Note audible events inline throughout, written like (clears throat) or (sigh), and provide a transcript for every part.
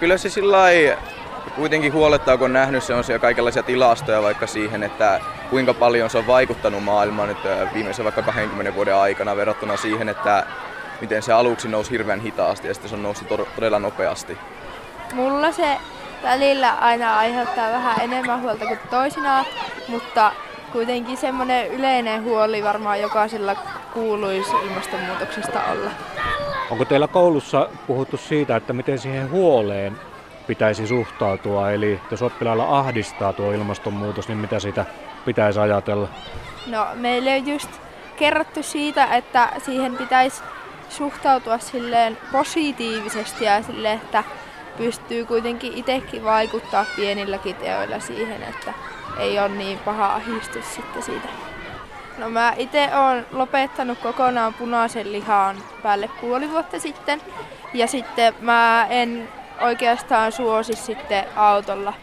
Kyllä se sillä kuitenkin huolettaa, kun on nähnyt sellaisia kaikenlaisia tilastoja vaikka siihen, että kuinka paljon se on vaikuttanut maailmaan nyt viimeisen vaikka 20 vuoden aikana verrattuna siihen, että miten se aluksi nousi hirveän hitaasti ja sitten se on noussut todella nopeasti. Mulla se välillä aina aiheuttaa vähän enemmän huolta kuin toisinaan, mutta kuitenkin semmoinen yleinen huoli varmaan jokaisella kuuluisi ilmastonmuutoksesta olla. Onko teillä koulussa puhuttu siitä, että miten siihen huoleen pitäisi suhtautua? Eli jos oppilailla ahdistaa tuo ilmastonmuutos, niin mitä sitä pitäisi ajatella? No meille on just kerrottu siitä, että siihen pitäisi suhtautua silleen positiivisesti ja silleen, että pystyy kuitenkin itsekin vaikuttaa pienilläkin teoilla siihen, että ei ole niin paha ahdistus sitten siitä. No mä itse oon lopettanut kokonaan punaisen lihan päälle puoli vuotta sitten. Ja sitten mä en oikeastaan suosi sitten autolla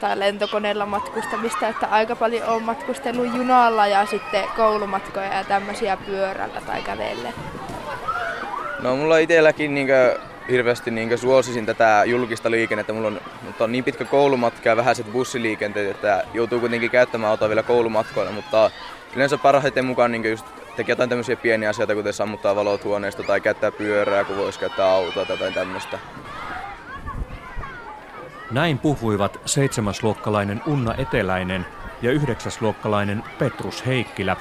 tai lentokoneella matkustamista, että aika paljon on matkustellut junalla ja sitten koulumatkoja ja tämmöisiä pyörällä tai kävelle. No mulla itselläkin niinkö hirveästi niin suosisin tätä julkista liikennettä. Mulla on, mutta on niin pitkä koulumatka ja vähäiset bussiliikenteet, että joutuu kuitenkin käyttämään autoa vielä koulumatkoilla, mutta yleensä parhaiten mukaan niin just tekee jotain tämmöisiä pieniä asioita, kuten sammuttaa valot huoneesta tai käyttää pyörää, kun voisi käyttää autoa tai tämmöistä. Näin puhuivat seitsemäsluokkalainen Unna Eteläinen ja yhdeksäsluokkalainen Petrus Heikkilä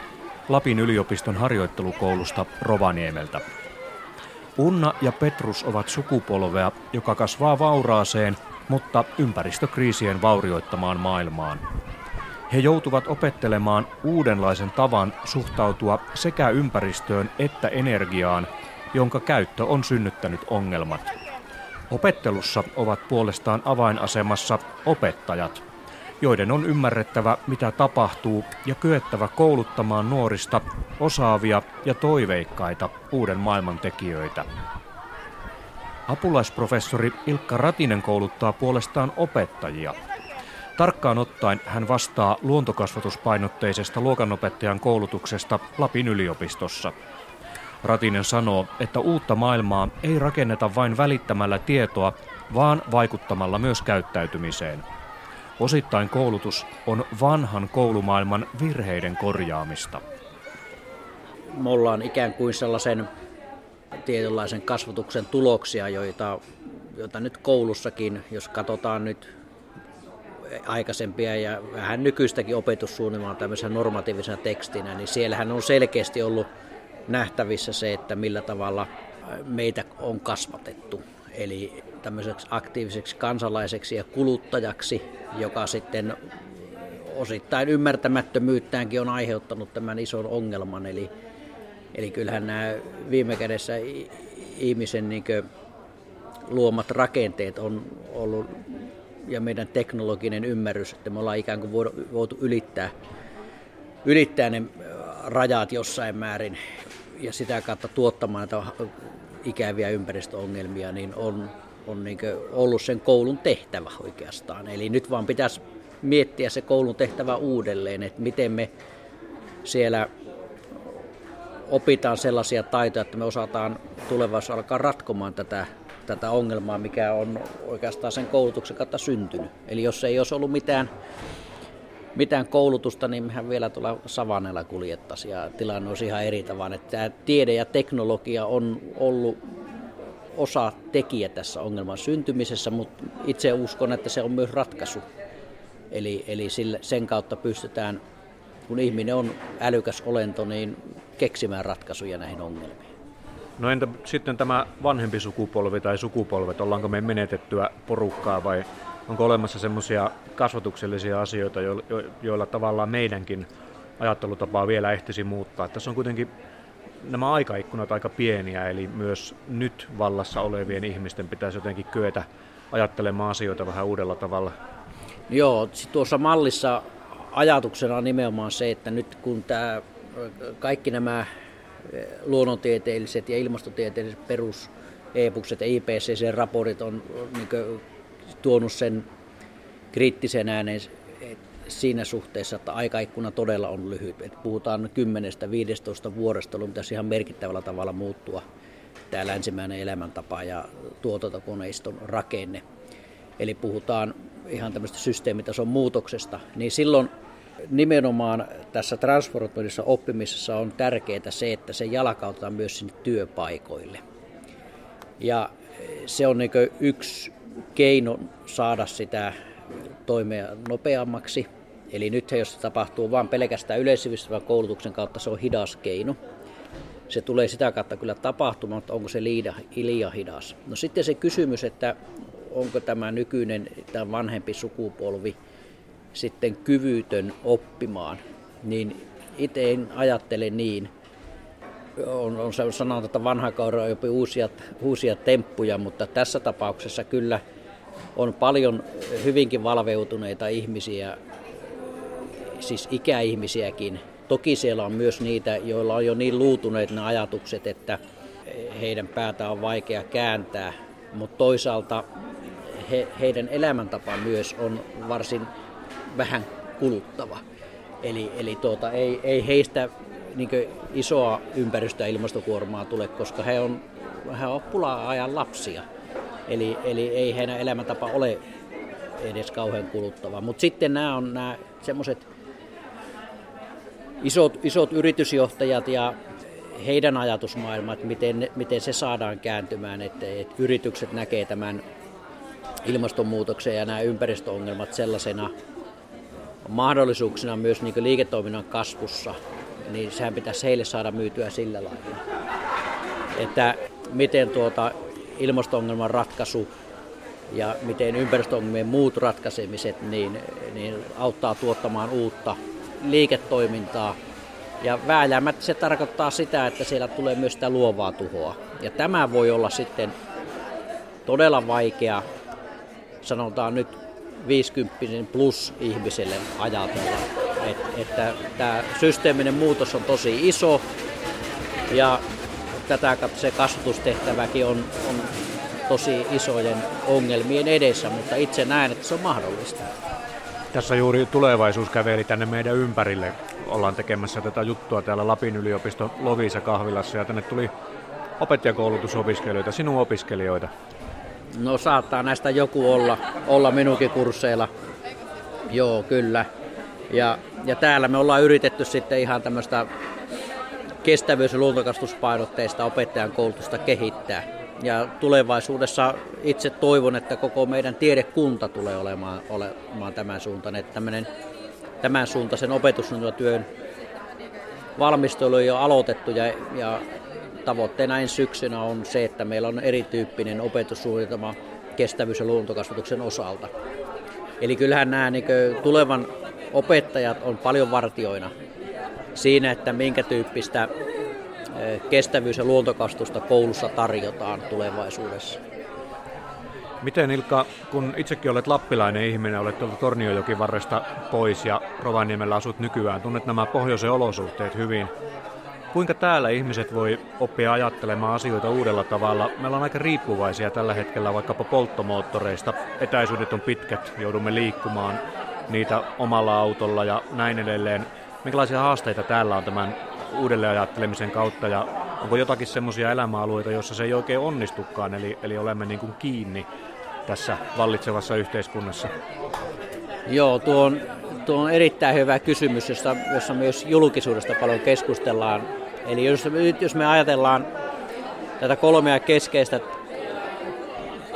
Lapin yliopiston harjoittelukoulusta Rovaniemeltä. Unna ja Petrus ovat sukupolvea, joka kasvaa vauraaseen, mutta ympäristökriisien vaurioittamaan maailmaan. He joutuvat opettelemaan uudenlaisen tavan suhtautua sekä ympäristöön että energiaan, jonka käyttö on synnyttänyt ongelmat. Opettelussa ovat puolestaan avainasemassa opettajat, joiden on ymmärrettävä, mitä tapahtuu ja kyettävä kouluttamaan nuorista osaavia ja toiveikkaita uuden maailman tekijöitä. Apulaisprofessori Ilkka Ratinen kouluttaa puolestaan opettajia. Tarkkaan ottaen hän vastaa luontokasvatuspainotteisesta luokanopettajan koulutuksesta Lapin yliopistossa. Ratinen sanoo, että uutta maailmaa ei rakenneta vain välittämällä tietoa, vaan vaikuttamalla myös käyttäytymiseen – Osittain koulutus on vanhan koulumaailman virheiden korjaamista. Me ollaan ikään kuin sellaisen tietynlaisen kasvatuksen tuloksia, joita, joita nyt koulussakin, jos katsotaan nyt aikaisempia ja vähän nykyistäkin opetussuunnitelmaa tämmöisenä normatiivisena tekstinä, niin siellähän on selkeästi ollut nähtävissä se, että millä tavalla meitä on kasvatettu. Eli tämmöiseksi aktiiviseksi kansalaiseksi ja kuluttajaksi, joka sitten osittain ymmärtämättömyyttäänkin on aiheuttanut tämän ison ongelman. Eli, eli kyllähän nämä viime kädessä ihmisen niin luomat rakenteet on ollut ja meidän teknologinen ymmärrys, että me ollaan ikään kuin voitu ylittää, ylittää ne rajat jossain määrin ja sitä kautta tuottamaan näitä ikäviä ympäristöongelmia, niin on on niin ollut sen koulun tehtävä oikeastaan. Eli nyt vaan pitäisi miettiä se koulun tehtävä uudelleen, että miten me siellä opitaan sellaisia taitoja, että me osataan tulevaisuudessa alkaa ratkomaan tätä, tätä ongelmaa, mikä on oikeastaan sen koulutuksen kautta syntynyt. Eli jos ei olisi ollut mitään, mitään koulutusta, niin mehän vielä tuolla savanella kuljettaisiin ja tilanne olisi ihan eri tavalla. Että tämä tiede ja teknologia on ollut osa tekijä tässä ongelman syntymisessä, mutta itse uskon, että se on myös ratkaisu. Eli, eli sille, sen kautta pystytään, kun ihminen on älykäs olento, niin keksimään ratkaisuja näihin ongelmiin. No entä sitten tämä vanhempi sukupolvi tai sukupolvet, ollaanko me menetettyä porukkaa vai onko olemassa semmoisia kasvatuksellisia asioita, joilla tavallaan meidänkin ajattelutapaa vielä ehtisi muuttaa. Tässä on kuitenkin nämä aikaikkunat aika pieniä, eli myös nyt vallassa olevien ihmisten pitäisi jotenkin kyetä ajattelemaan asioita vähän uudella tavalla? Joo, tuossa mallissa ajatuksena on nimenomaan se, että nyt kun tämä, kaikki nämä luonnontieteelliset ja ilmastotieteelliset perus EPUkset ja IPCC-raportit on niin tuonut sen kriittisen ääneen siinä suhteessa, että aikaikkuna todella on lyhyt. Et puhutaan 10-15 vuodesta, jolloin pitäisi ihan merkittävällä tavalla muuttua tämä länsimäinen elämäntapa ja tuotantokoneiston rakenne. Eli puhutaan ihan tämmöistä systeemitason muutoksesta, niin silloin nimenomaan tässä transformaatiossa oppimisessa on tärkeää se, että se jalkautetaan myös sinne työpaikoille. Ja se on niin yksi keino saada sitä toimea nopeammaksi. Eli nyt jos se tapahtuu vain pelkästään yleissivistävän koulutuksen kautta, se on hidas keino. Se tulee sitä kautta kyllä tapahtumaan, mutta onko se liian hidas? No sitten se kysymys, että onko tämä nykyinen, tämä vanhempi sukupolvi sitten kyvytön oppimaan, niin itse en ajattele niin. On, on sanonut, että vanha kaura on uusia, uusia temppuja, mutta tässä tapauksessa kyllä on paljon hyvinkin valveutuneita ihmisiä, siis ikäihmisiäkin. Toki siellä on myös niitä, joilla on jo niin luutuneet ne ajatukset, että heidän päätä on vaikea kääntää, mutta toisaalta he, heidän elämäntapa myös on varsin vähän kuluttava. Eli, eli tuota, ei, ei heistä niin isoa ympäristö- ja ilmastokuormaa tule, koska he on, he on pula-ajan lapsia. Eli, eli ei heidän elämäntapa ole edes kauhean kuluttava. Mutta sitten nämä on nämä semmoiset isot, isot yritysjohtajat ja heidän ajatusmaailmat, miten, miten se saadaan kääntymään, että, että yritykset näkee tämän ilmastonmuutoksen ja nämä ympäristöongelmat sellaisena mahdollisuuksina myös niin liiketoiminnan kasvussa, niin sehän pitäisi heille saada myytyä sillä lailla. Että miten tuota ilmasto-ongelman ratkaisu ja miten ympäristöongelmien muut ratkaisemiset niin, niin auttaa tuottamaan uutta liiketoimintaa. Ja vääjäämättä se tarkoittaa sitä, että siellä tulee myös sitä luovaa tuhoa. Ja tämä voi olla sitten todella vaikea, sanotaan nyt 50 plus ihmiselle ajatella. Et, että tämä systeeminen muutos on tosi iso ja tätä se kasvatustehtäväkin on, on tosi isojen ongelmien edessä, mutta itse näen, että se on mahdollista. Tässä juuri tulevaisuus käveli tänne meidän ympärille. Ollaan tekemässä tätä juttua täällä Lapin yliopiston Lovisa kahvilassa ja tänne tuli opettajakoulutusopiskelijoita, sinun opiskelijoita. No saattaa näistä joku olla, olla minunkin kursseilla. Joo, kyllä. Ja, ja täällä me ollaan yritetty sitten ihan tämmöistä kestävyys- ja luontokastuspainotteista opettajan koulutusta kehittää. Ja tulevaisuudessa itse toivon, että koko meidän tiedekunta tulee olemaan, olemaan tämän suuntaan, että tämmöinen, tämän suuntaisen opetussuunnitelmatyön valmistelu on jo aloitettu ja, ja tavoitteena ensi syksynä on se, että meillä on erityyppinen opetussuunnitelma kestävyys- ja luontokasvatuksen osalta. Eli kyllähän nämä niin tulevan opettajat on paljon vartioina siinä, että minkä tyyppistä kestävyys- ja luontokastusta koulussa tarjotaan tulevaisuudessa. Miten Ilkka, kun itsekin olet lappilainen ihminen, olet tuolta Torniojokin varresta pois ja Rovaniemellä asut nykyään, tunnet nämä pohjoisen olosuhteet hyvin. Kuinka täällä ihmiset voi oppia ajattelemaan asioita uudella tavalla? Meillä on aika riippuvaisia tällä hetkellä vaikkapa polttomoottoreista. Etäisyydet on pitkät, joudumme liikkumaan niitä omalla autolla ja näin edelleen. Minkälaisia haasteita täällä on tämän uudelleen ajattelemisen kautta ja onko jotakin semmoisia elämäalueita, joissa se ei oikein onnistukaan, eli, eli olemme niin kuin kiinni tässä vallitsevassa yhteiskunnassa? Joo, tuo on, tuo on erittäin hyvä kysymys, jossa, jossa myös julkisuudesta paljon keskustellaan. Eli jos, jos me ajatellaan tätä kolmea keskeistä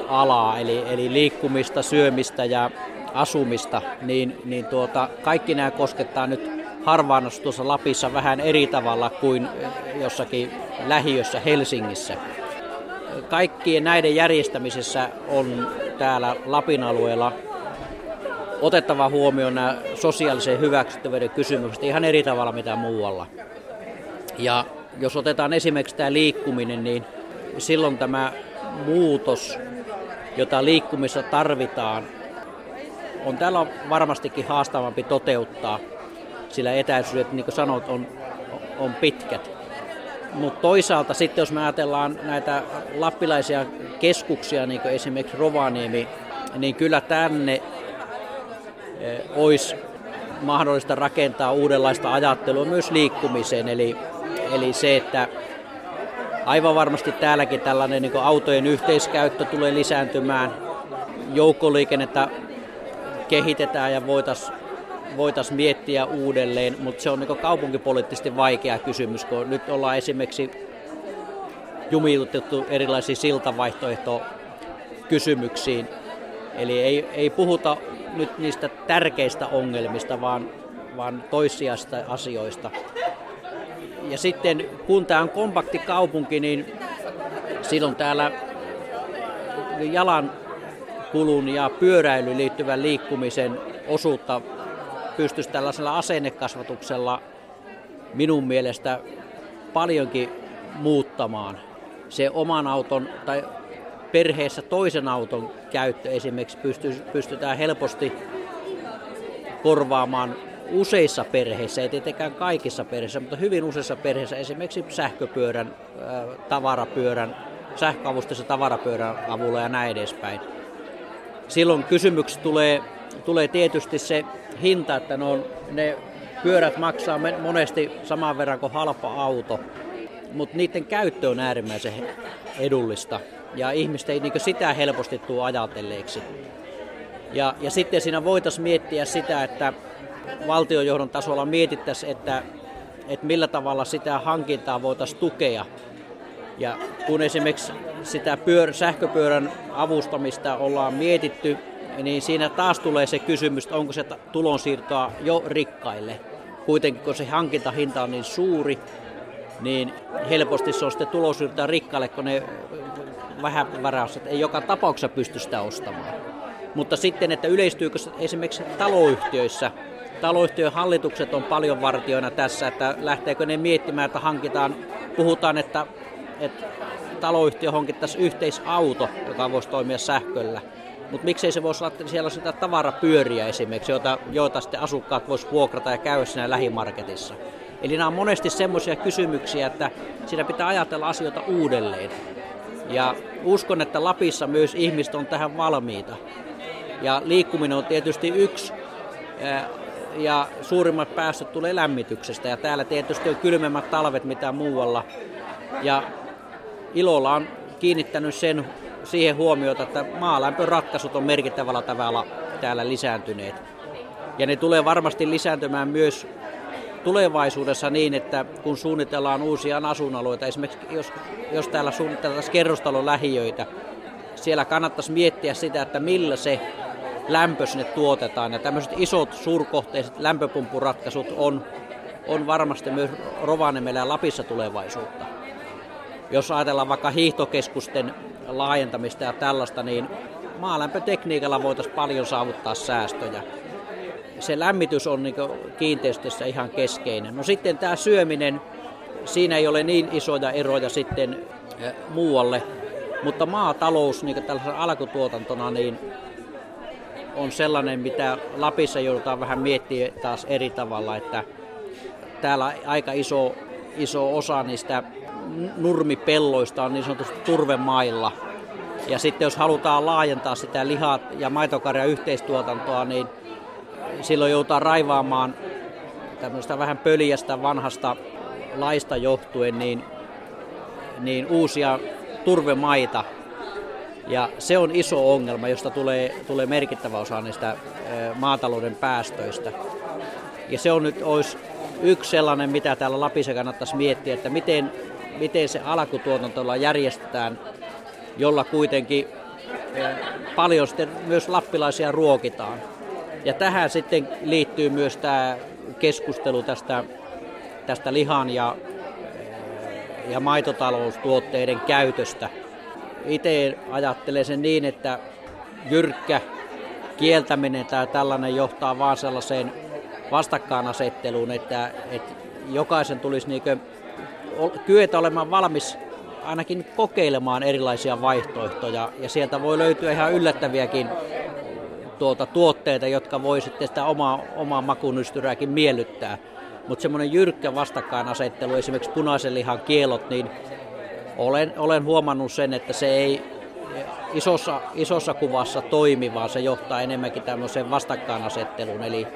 alaa, eli, eli liikkumista, syömistä ja asumista, niin, niin tuota, kaikki nämä koskettaa nyt harvaan asutussa Lapissa vähän eri tavalla kuin jossakin lähiössä Helsingissä. Kaikkien näiden järjestämisessä on täällä Lapin alueella otettava huomioon nämä sosiaalisen hyväksyttävyyden kysymykset ihan eri tavalla mitä muualla. Ja jos otetaan esimerkiksi tämä liikkuminen, niin silloin tämä muutos jota liikkumissa tarvitaan, on täällä varmastikin haastavampi toteuttaa, sillä etäisyydet, niin kuin sanot, on, on pitkät. Mutta toisaalta sitten, jos me ajatellaan näitä lappilaisia keskuksia, niin kuin esimerkiksi Rovaniemi, niin kyllä tänne eh, olisi mahdollista rakentaa uudenlaista ajattelua myös liikkumiseen. Eli, eli se, että aivan varmasti täälläkin tällainen niin autojen yhteiskäyttö tulee lisääntymään, joukkoliikennettä kehitetään ja voitaisiin voitais miettiä uudelleen, mutta se on niin kaupunkipoliittisesti vaikea kysymys, kun nyt ollaan esimerkiksi jumiutettu erilaisiin siltavaihtoehtokysymyksiin. Eli ei, ei puhuta nyt niistä tärkeistä ongelmista, vaan, vaan toissijaista asioista. Ja sitten kun tämä on kompakti kaupunki, niin silloin täällä jalan kulun ja pyöräilyyn liittyvän liikkumisen osuutta pystyisi tällaisella asennekasvatuksella minun mielestä paljonkin muuttamaan. Se oman auton tai perheessä toisen auton käyttö esimerkiksi pystytään helposti korvaamaan useissa perheissä, ei tietenkään kaikissa perheissä, mutta hyvin useissa perheissä, esimerkiksi sähköpyörän, tavarapyörän, sähköavusteisen tavarapyörän avulla ja näin edespäin. Silloin kysymyksi tulee, tulee tietysti se hinta, että ne, on, ne pyörät maksaa monesti saman verran kuin halpa auto, mutta niiden käyttö on äärimmäisen edullista ja ihmiset ei niin sitä helposti tule ajatelleeksi. Ja, ja sitten siinä voitaisiin miettiä sitä, että valtiojohdon tasolla mietittäisiin, että, että millä tavalla sitä hankintaa voitaisiin tukea. Ja kun esimerkiksi sitä pyör, sähköpyörän avustamista ollaan mietitty, niin siinä taas tulee se kysymys, että onko se tulonsiirtoa jo rikkaille. Kuitenkin kun se hankintahinta on niin suuri, niin helposti se on sitten tulonsiirtoa rikkaille, kun ne vähävaraiset ei joka tapauksessa pysty sitä ostamaan. Mutta sitten, että yleistyykö esimerkiksi taloyhtiöissä, taloyhtiön hallitukset on paljon vartioina tässä, että lähteekö ne miettimään, että hankitaan, puhutaan, että, että taloyhtiö hankittaisi yhteisauto, joka voisi toimia sähköllä. Mutta miksei se voisi olla siellä sitä tavarapyöriä esimerkiksi, joita, joita sitten asukkaat voisivat vuokrata ja käydä siinä lähimarketissa. Eli nämä on monesti semmoisia kysymyksiä, että siinä pitää ajatella asioita uudelleen. Ja uskon, että Lapissa myös ihmiset on tähän valmiita. Ja liikkuminen on tietysti yksi ja suurimmat päästöt tulee lämmityksestä ja täällä tietysti on kylmemmät talvet mitä muualla. Ja ilolla on kiinnittänyt sen siihen huomiota, että maalämpöratkaisut on merkittävällä tavalla täällä lisääntyneet. Ja ne tulee varmasti lisääntymään myös tulevaisuudessa niin, että kun suunnitellaan uusia asuinalueita, esimerkiksi jos, jos täällä suunnitellaan kerrostalon lähiöitä, siellä kannattaisi miettiä sitä, että millä se lämpö sinne tuotetaan. Ja tämmöiset isot suurkohteiset lämpöpumppuratkaisut on, on varmasti myös Rovaniemellä ja Lapissa tulevaisuutta. Jos ajatellaan vaikka hiihtokeskusten laajentamista ja tällaista, niin maalämpötekniikalla voitaisiin paljon saavuttaa säästöjä. Se lämmitys on niin kiinteistössä ihan keskeinen. No sitten tämä syöminen, siinä ei ole niin isoja eroja sitten muualle, mutta maatalous niin tällaisena alkutuotantona niin on sellainen, mitä Lapissa joudutaan vähän miettimään taas eri tavalla, että täällä aika iso, iso osa niistä nurmipelloista on niin sanotusti turvemailla. Ja sitten jos halutaan laajentaa sitä liha- ja maitokarja yhteistuotantoa, niin silloin joudutaan raivaamaan tämmöistä vähän pöliästä vanhasta laista johtuen niin, niin uusia turvemaita. Ja se on iso ongelma, josta tulee, tulee merkittävä osa niistä maatalouden päästöistä. Ja se on nyt olisi yksi sellainen, mitä täällä Lapissa kannattaisi miettiä, että miten miten se alkutuotantolla järjestetään, jolla kuitenkin eh, paljon sitten myös lappilaisia ruokitaan. Ja tähän sitten liittyy myös tämä keskustelu tästä, tästä lihan ja, eh, ja maitotaloustuotteiden käytöstä. Itse ajattelen sen niin, että jyrkkä kieltäminen tai tällainen johtaa vaan sellaiseen vastakkainasetteluun, että, että jokaisen tulisi niin kyetä olemaan valmis ainakin kokeilemaan erilaisia vaihtoehtoja ja sieltä voi löytyä ihan yllättäviäkin tuota, tuotteita, jotka voi sitten sitä omaa, omaa makunystyrääkin miellyttää. Mutta semmoinen jyrkkä vastakkainasettelu, esimerkiksi punaisen lihan kielot, niin olen, olen huomannut sen, että se ei isossa, isossa kuvassa toimi, vaan se johtaa enemmänkin tämmöiseen vastakkainasetteluun, eli,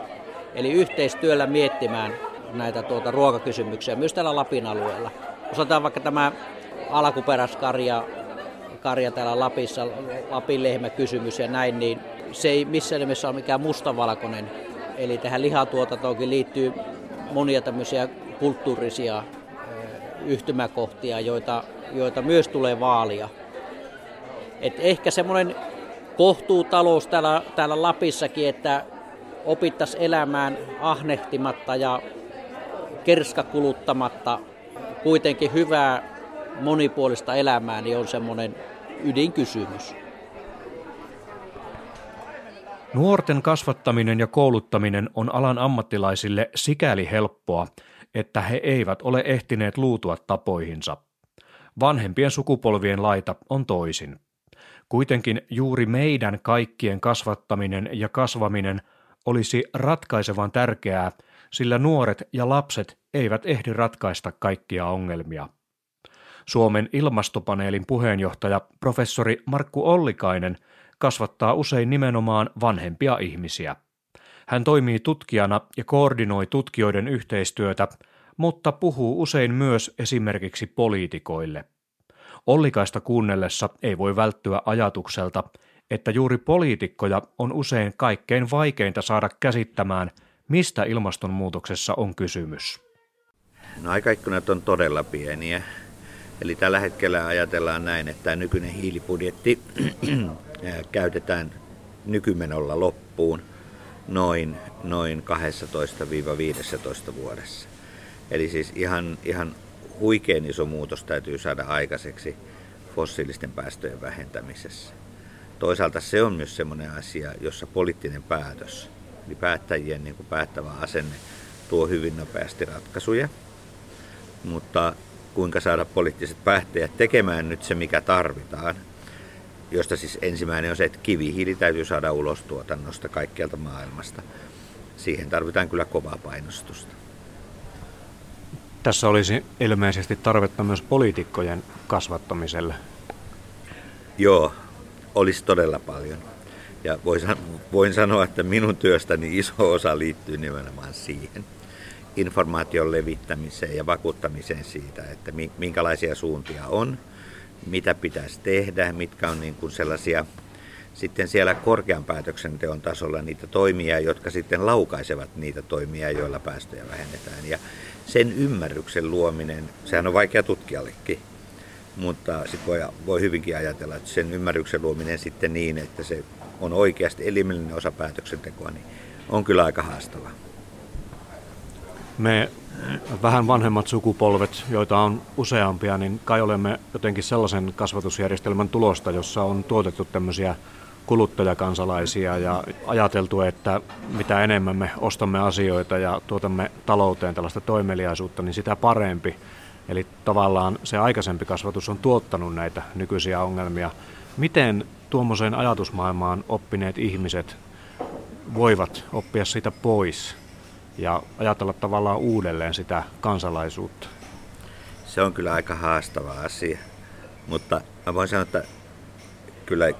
eli yhteistyöllä miettimään näitä tuota ruokakysymyksiä myös täällä Lapin alueella. Osataan vaikka tämä alkuperäiskarja karja täällä Lapissa, Lapin lehmäkysymys ja näin, niin se ei missään nimessä ole mikään mustavalkoinen. Eli tähän lihatuotantoonkin liittyy monia tämmöisiä kulttuurisia yhtymäkohtia, joita, joita myös tulee vaalia. Et ehkä semmoinen kohtuutalous täällä, täällä Lapissakin, että opittaisiin elämään ahnehtimatta ja kerskakuluttamatta kuitenkin hyvää monipuolista elämää, niin on semmoinen ydinkysymys. Nuorten kasvattaminen ja kouluttaminen on alan ammattilaisille sikäli helppoa, että he eivät ole ehtineet luutua tapoihinsa. Vanhempien sukupolvien laita on toisin. Kuitenkin juuri meidän kaikkien kasvattaminen ja kasvaminen olisi ratkaisevan tärkeää, sillä nuoret ja lapset eivät ehdi ratkaista kaikkia ongelmia. Suomen ilmastopaneelin puheenjohtaja professori Markku Ollikainen kasvattaa usein nimenomaan vanhempia ihmisiä. Hän toimii tutkijana ja koordinoi tutkijoiden yhteistyötä, mutta puhuu usein myös esimerkiksi poliitikoille. Ollikaista kuunnellessa ei voi välttyä ajatukselta, että juuri poliitikkoja on usein kaikkein vaikeinta saada käsittämään, mistä ilmastonmuutoksessa on kysymys. No aikaikkunat on todella pieniä. Eli tällä hetkellä ajatellaan näin, että tämä nykyinen hiilibudjetti (clears throat) käytetään nykymenolla loppuun noin, noin 12-15 vuodessa. Eli siis ihan, ihan huikein iso muutos täytyy saada aikaiseksi fossiilisten päästöjen vähentämisessä. Toisaalta se on myös sellainen asia, jossa poliittinen päätös, eli päättäjien niin kuin päättävä asenne, tuo hyvin nopeasti ratkaisuja. Mutta kuinka saada poliittiset päättäjät tekemään nyt se, mikä tarvitaan, josta siis ensimmäinen on se, että kivihiili täytyy saada ulos tuotannosta kaikkialta maailmasta. Siihen tarvitaan kyllä kovaa painostusta. Tässä olisi ilmeisesti tarvetta myös poliitikkojen kasvattamiselle. Joo, olisi todella paljon. Ja voin sanoa, että minun työstäni iso osa liittyy nimenomaan siihen informaation levittämiseen ja vakuuttamiseen siitä, että minkälaisia suuntia on, mitä pitäisi tehdä, mitkä on niin kuin sellaisia sitten siellä korkean päätöksenteon tasolla niitä toimia, jotka sitten laukaisevat niitä toimia, joilla päästöjä vähennetään. Ja sen ymmärryksen luominen, sehän on vaikea tutkijallekin, mutta sitten voi, voi hyvinkin ajatella, että sen ymmärryksen luominen sitten niin, että se on oikeasti elimellinen osa päätöksentekoa, niin on kyllä aika haastavaa. Me vähän vanhemmat sukupolvet, joita on useampia, niin kai olemme jotenkin sellaisen kasvatusjärjestelmän tulosta, jossa on tuotettu tämmöisiä kuluttajakansalaisia ja ajateltu, että mitä enemmän me ostamme asioita ja tuotamme talouteen tällaista toimeliaisuutta, niin sitä parempi. Eli tavallaan se aikaisempi kasvatus on tuottanut näitä nykyisiä ongelmia. Miten tuommoiseen ajatusmaailmaan oppineet ihmiset voivat oppia sitä pois ja ajatella tavallaan uudelleen sitä kansalaisuutta? Se on kyllä aika haastava asia, mutta mä voin sanoa, että kyllä,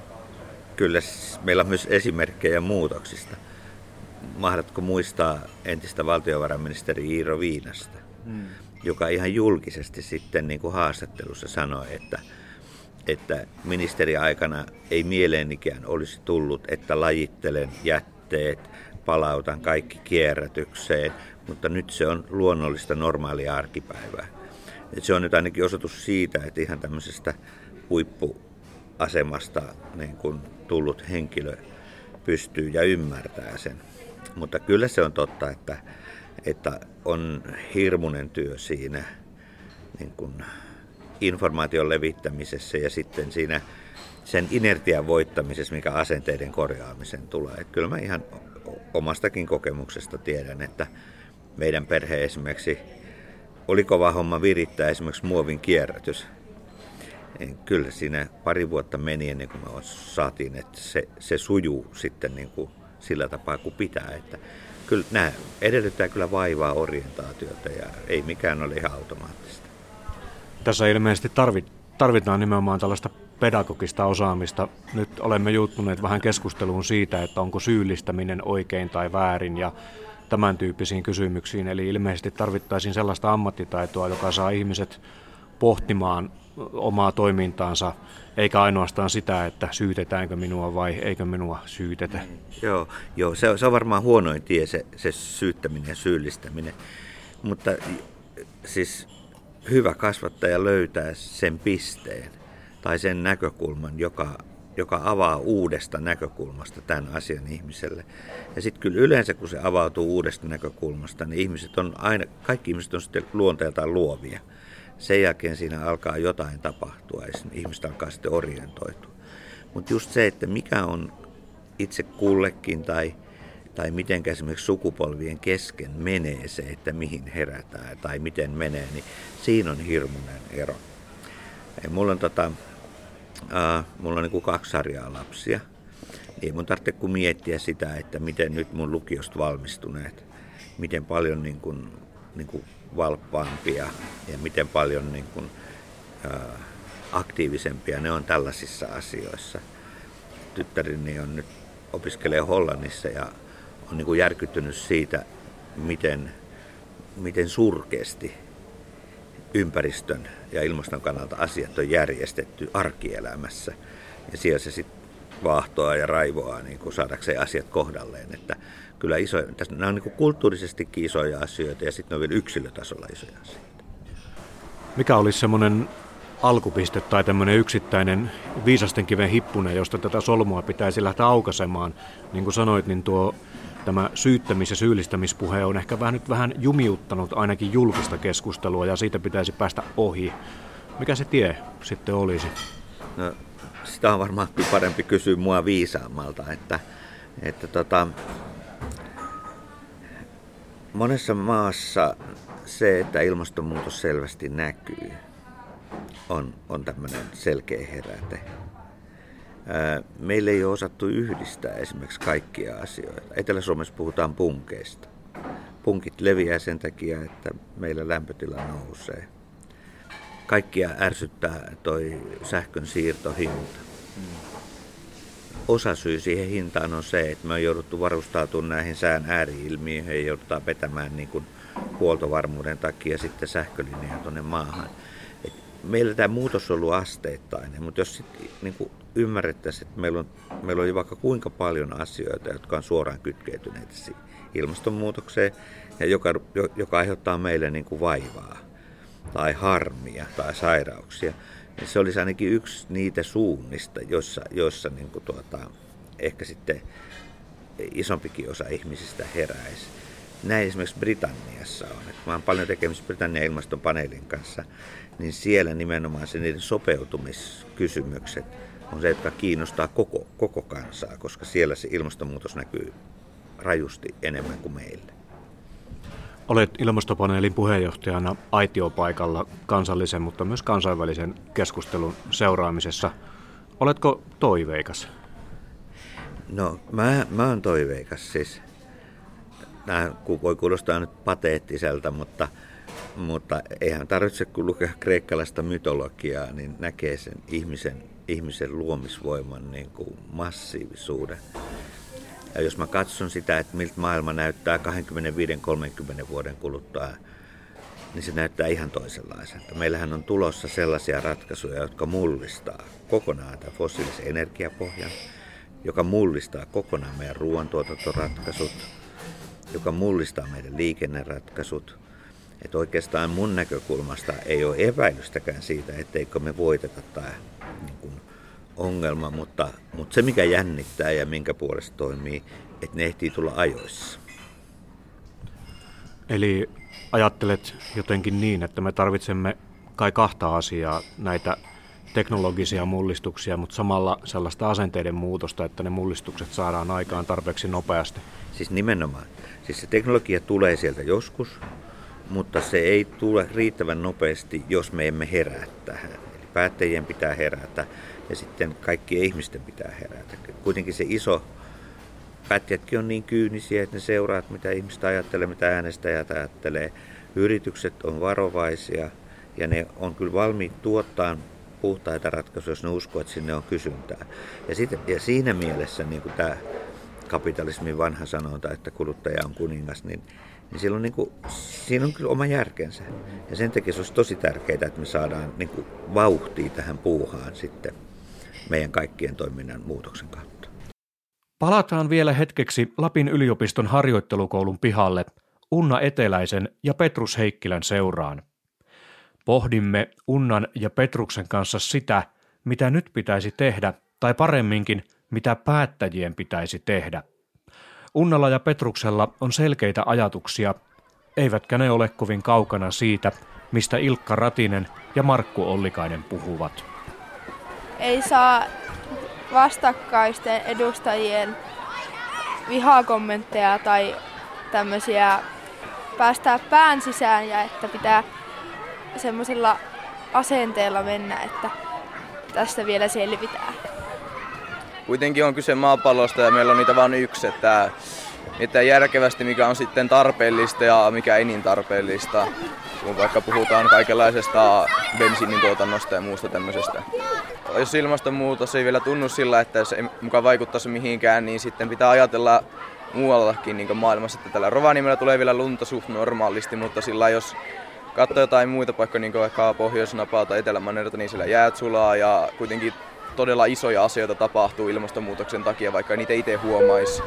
kyllä meillä on myös esimerkkejä muutoksista. Mahdatko muistaa entistä valtiovarainministeri Iiro Viinasta, hmm. joka ihan julkisesti sitten niin kuin haastattelussa sanoi, että, että ministeriaikana ei mieleenikään olisi tullut, että lajittelen jätteet, palautan kaikki kierrätykseen, mutta nyt se on luonnollista normaalia arkipäivää. Et se on nyt ainakin osoitus siitä, että ihan tämmöisestä huippuasemasta niin kun tullut henkilö pystyy ja ymmärtää sen. Mutta kyllä se on totta, että, että on hirmuinen työ siinä niin kun informaation levittämisessä ja sitten siinä sen inertian voittamisessa, mikä asenteiden korjaamisen tulee. Että kyllä mä ihan omastakin kokemuksesta tiedän, että meidän perhe esimerkiksi oli kova homma virittää esimerkiksi muovin kierrätys. kyllä siinä pari vuotta meni ennen kuin me saatiin, että se, se sujuu sitten niin kuin sillä tapaa kuin pitää. Että kyllä nämä edellyttää kyllä vaivaa orientaatiota ja ei mikään ole ihan automaattista. Tässä ilmeisesti tarvit, tarvitaan nimenomaan tällaista pedagogista osaamista. Nyt olemme juuttuneet vähän keskusteluun siitä, että onko syyllistäminen oikein tai väärin ja tämän tyyppisiin kysymyksiin. Eli ilmeisesti tarvittaisiin sellaista ammattitaitoa, joka saa ihmiset pohtimaan omaa toimintaansa, eikä ainoastaan sitä, että syytetäänkö minua vai eikö minua syytetä. Joo, joo se, on, se on varmaan huonoin tie se, se syyttäminen ja syyllistäminen. Mutta siis hyvä kasvattaja löytää sen pisteen tai sen näkökulman, joka, joka avaa uudesta näkökulmasta tämän asian ihmiselle. Ja sitten kyllä yleensä, kun se avautuu uudesta näkökulmasta, niin ihmiset on aina, kaikki ihmiset on sitten luonteeltaan luovia sen jälkeen siinä alkaa jotain tapahtua ja ihmistä alkaa sitten orientoitua. Mutta just se, että mikä on itse kullekin tai, tai miten esimerkiksi sukupolvien kesken menee se, että mihin herätään tai miten menee, niin siinä on hirmuinen ero. Ja mulla on, tota, äh, mulla on niin kuin kaksi sarjaa lapsia. Ei mun tarvitse kuin miettiä sitä, että miten nyt mun lukiosta valmistuneet, miten paljon niin kuin, niin kuin valppaampia ja miten paljon niin kuin, ää, aktiivisempia ne on tällaisissa asioissa. Tyttärini on nyt opiskelee Hollannissa ja on niin kuin järkyttynyt siitä, miten, miten surkeasti ympäristön ja ilmaston kannalta asiat on järjestetty arkielämässä. Ja siellä se sitten vaahtoa ja raivoaa niin kuin saadakseen asiat kohdalleen. Että kyllä iso, tässä, nämä on niin kulttuurisestikin isoja asioita ja sitten on vielä yksilötasolla isoja asioita. Mikä olisi semmoinen alkupiste tai tämmöinen yksittäinen viisasten kiven hippunen, josta tätä solmua pitäisi lähteä aukaisemaan. Niin kuin sanoit, niin tuo tämä syyttämis- ja syyllistämispuhe on ehkä vähän nyt vähän jumiuttanut ainakin julkista keskustelua ja siitä pitäisi päästä ohi. Mikä se tie sitten olisi? No, sitä on varmaan parempi kysyä mua viisaammalta, että, että tota, Monessa maassa se, että ilmastonmuutos selvästi näkyy, on, on tämmöinen selkeä heräte. Meillä ei ole osattu yhdistää esimerkiksi kaikkia asioita. Etelä-Suomessa puhutaan punkeista. Punkit leviää sen takia, että meillä lämpötila nousee. Kaikkia ärsyttää toi sähkön siirtohinta. Osa syy siihen hintaan on se, että me on jouduttu varustautumaan näihin sään ääriilmiöihin ja joudutaan vetämään niin kuin huoltovarmuuden takia sitten sähkölinjaa tuonne maahan. Meillä tämä muutos on ollut asteittainen, mutta jos sitten niin ymmärrettäisiin, että meillä on, meillä on vaikka kuinka paljon asioita, jotka on suoraan kytkeytyneet ilmastonmuutokseen ja joka, joka aiheuttaa meille niin kuin vaivaa tai harmia tai sairauksia, niin se olisi ainakin yksi niitä suunnista, joissa, joissa niin kuin tuota, ehkä sitten isompikin osa ihmisistä heräisi. Näin esimerkiksi Britanniassa on. Mä olen paljon tekemistä Britannian ilmastonpaneelin kanssa, niin siellä nimenomaan se niiden sopeutumiskysymykset on se, jotka kiinnostaa koko, koko kansaa, koska siellä se ilmastonmuutos näkyy rajusti enemmän kuin meillä. Olet ilmastopaneelin puheenjohtajana aitiopaikalla kansallisen, mutta myös kansainvälisen keskustelun seuraamisessa. Oletko toiveikas? No, mä, mä oon toiveikas siis. Nämä voi kuulostaa nyt pateettiselta, mutta, mutta eihän tarvitse kun lukea kreikkalaista mytologiaa, niin näkee sen ihmisen, ihmisen luomisvoiman niin kuin massiivisuuden. Ja jos mä katson sitä, että miltä maailma näyttää 25-30 vuoden kuluttua, niin se näyttää ihan toisenlaiselta. Meillähän on tulossa sellaisia ratkaisuja, jotka mullistaa kokonaan tämän fossiilisen energiapohjan, joka mullistaa kokonaan meidän ruoantuotantoratkaisut, joka mullistaa meidän liikenneratkaisut. Että oikeastaan mun näkökulmasta ei ole epäilystäkään siitä, etteikö me voiteta tämä niin kuin ongelma, mutta, mutta se mikä jännittää ja minkä puolesta toimii, että ne ehtii tulla ajoissa. Eli ajattelet jotenkin niin, että me tarvitsemme kai kahta asiaa, näitä teknologisia mullistuksia, mutta samalla sellaista asenteiden muutosta, että ne mullistukset saadaan aikaan tarpeeksi nopeasti. Siis nimenomaan. Siis se teknologia tulee sieltä joskus, mutta se ei tule riittävän nopeasti, jos me emme herää tähän. päättäjien pitää herätä ja sitten kaikkien ihmisten pitää herätä. Kuitenkin se iso päättäjätkin on niin kyynisiä, että ne seuraat, mitä ihmistä ajattelee, mitä äänestäjät ajattelee. Yritykset on varovaisia ja ne on kyllä valmiit tuottaa puhtaita ratkaisuja, jos ne uskoo, että sinne on kysyntää. Ja, sit, ja siinä mielessä niin tämä kapitalismin vanha sanonta, että kuluttaja on kuningas, niin, niin on niin kuin, siinä on kyllä oma järkensä. Ja sen takia se olisi tosi tärkeää, että me saadaan niin kuin vauhtia tähän puuhaan sitten meidän kaikkien toiminnan muutoksen kautta. Palataan vielä hetkeksi Lapin yliopiston harjoittelukoulun pihalle Unna Eteläisen ja Petrus Heikkilän seuraan. Pohdimme Unnan ja Petruksen kanssa sitä, mitä nyt pitäisi tehdä, tai paremminkin, mitä päättäjien pitäisi tehdä. Unnalla ja Petruksella on selkeitä ajatuksia, eivätkä ne ole kovin kaukana siitä, mistä Ilkka Ratinen ja Markku Ollikainen puhuvat. Ei saa vastakkaisten edustajien vihakommentteja tai tämmöisiä päästää pään sisään ja että pitää semmoisella asenteella mennä, että tästä vielä selvitään. Kuitenkin on kyse maapallosta ja meillä on niitä vain yksi, että että järkevästi mikä on sitten tarpeellista ja mikä ei niin tarpeellista. Kun vaikka puhutaan kaikenlaisesta bensiinin tuotannosta ja muusta tämmöisestä. Jos ilmastonmuutos ei vielä tunnu sillä, että se ei mukaan vaikuttaisi mihinkään, niin sitten pitää ajatella muuallakin niin maailmassa. Että tällä Rovaniemellä tulee vielä lunta suht normaalisti, mutta sillä jos katsoo jotain muita paikkoja, niin kuin vaikka Pohjoisnapaa tai Etelämannerta, niin siellä jäät sulaa ja kuitenkin todella isoja asioita tapahtuu ilmastonmuutoksen takia, vaikka niitä itse huomaisi.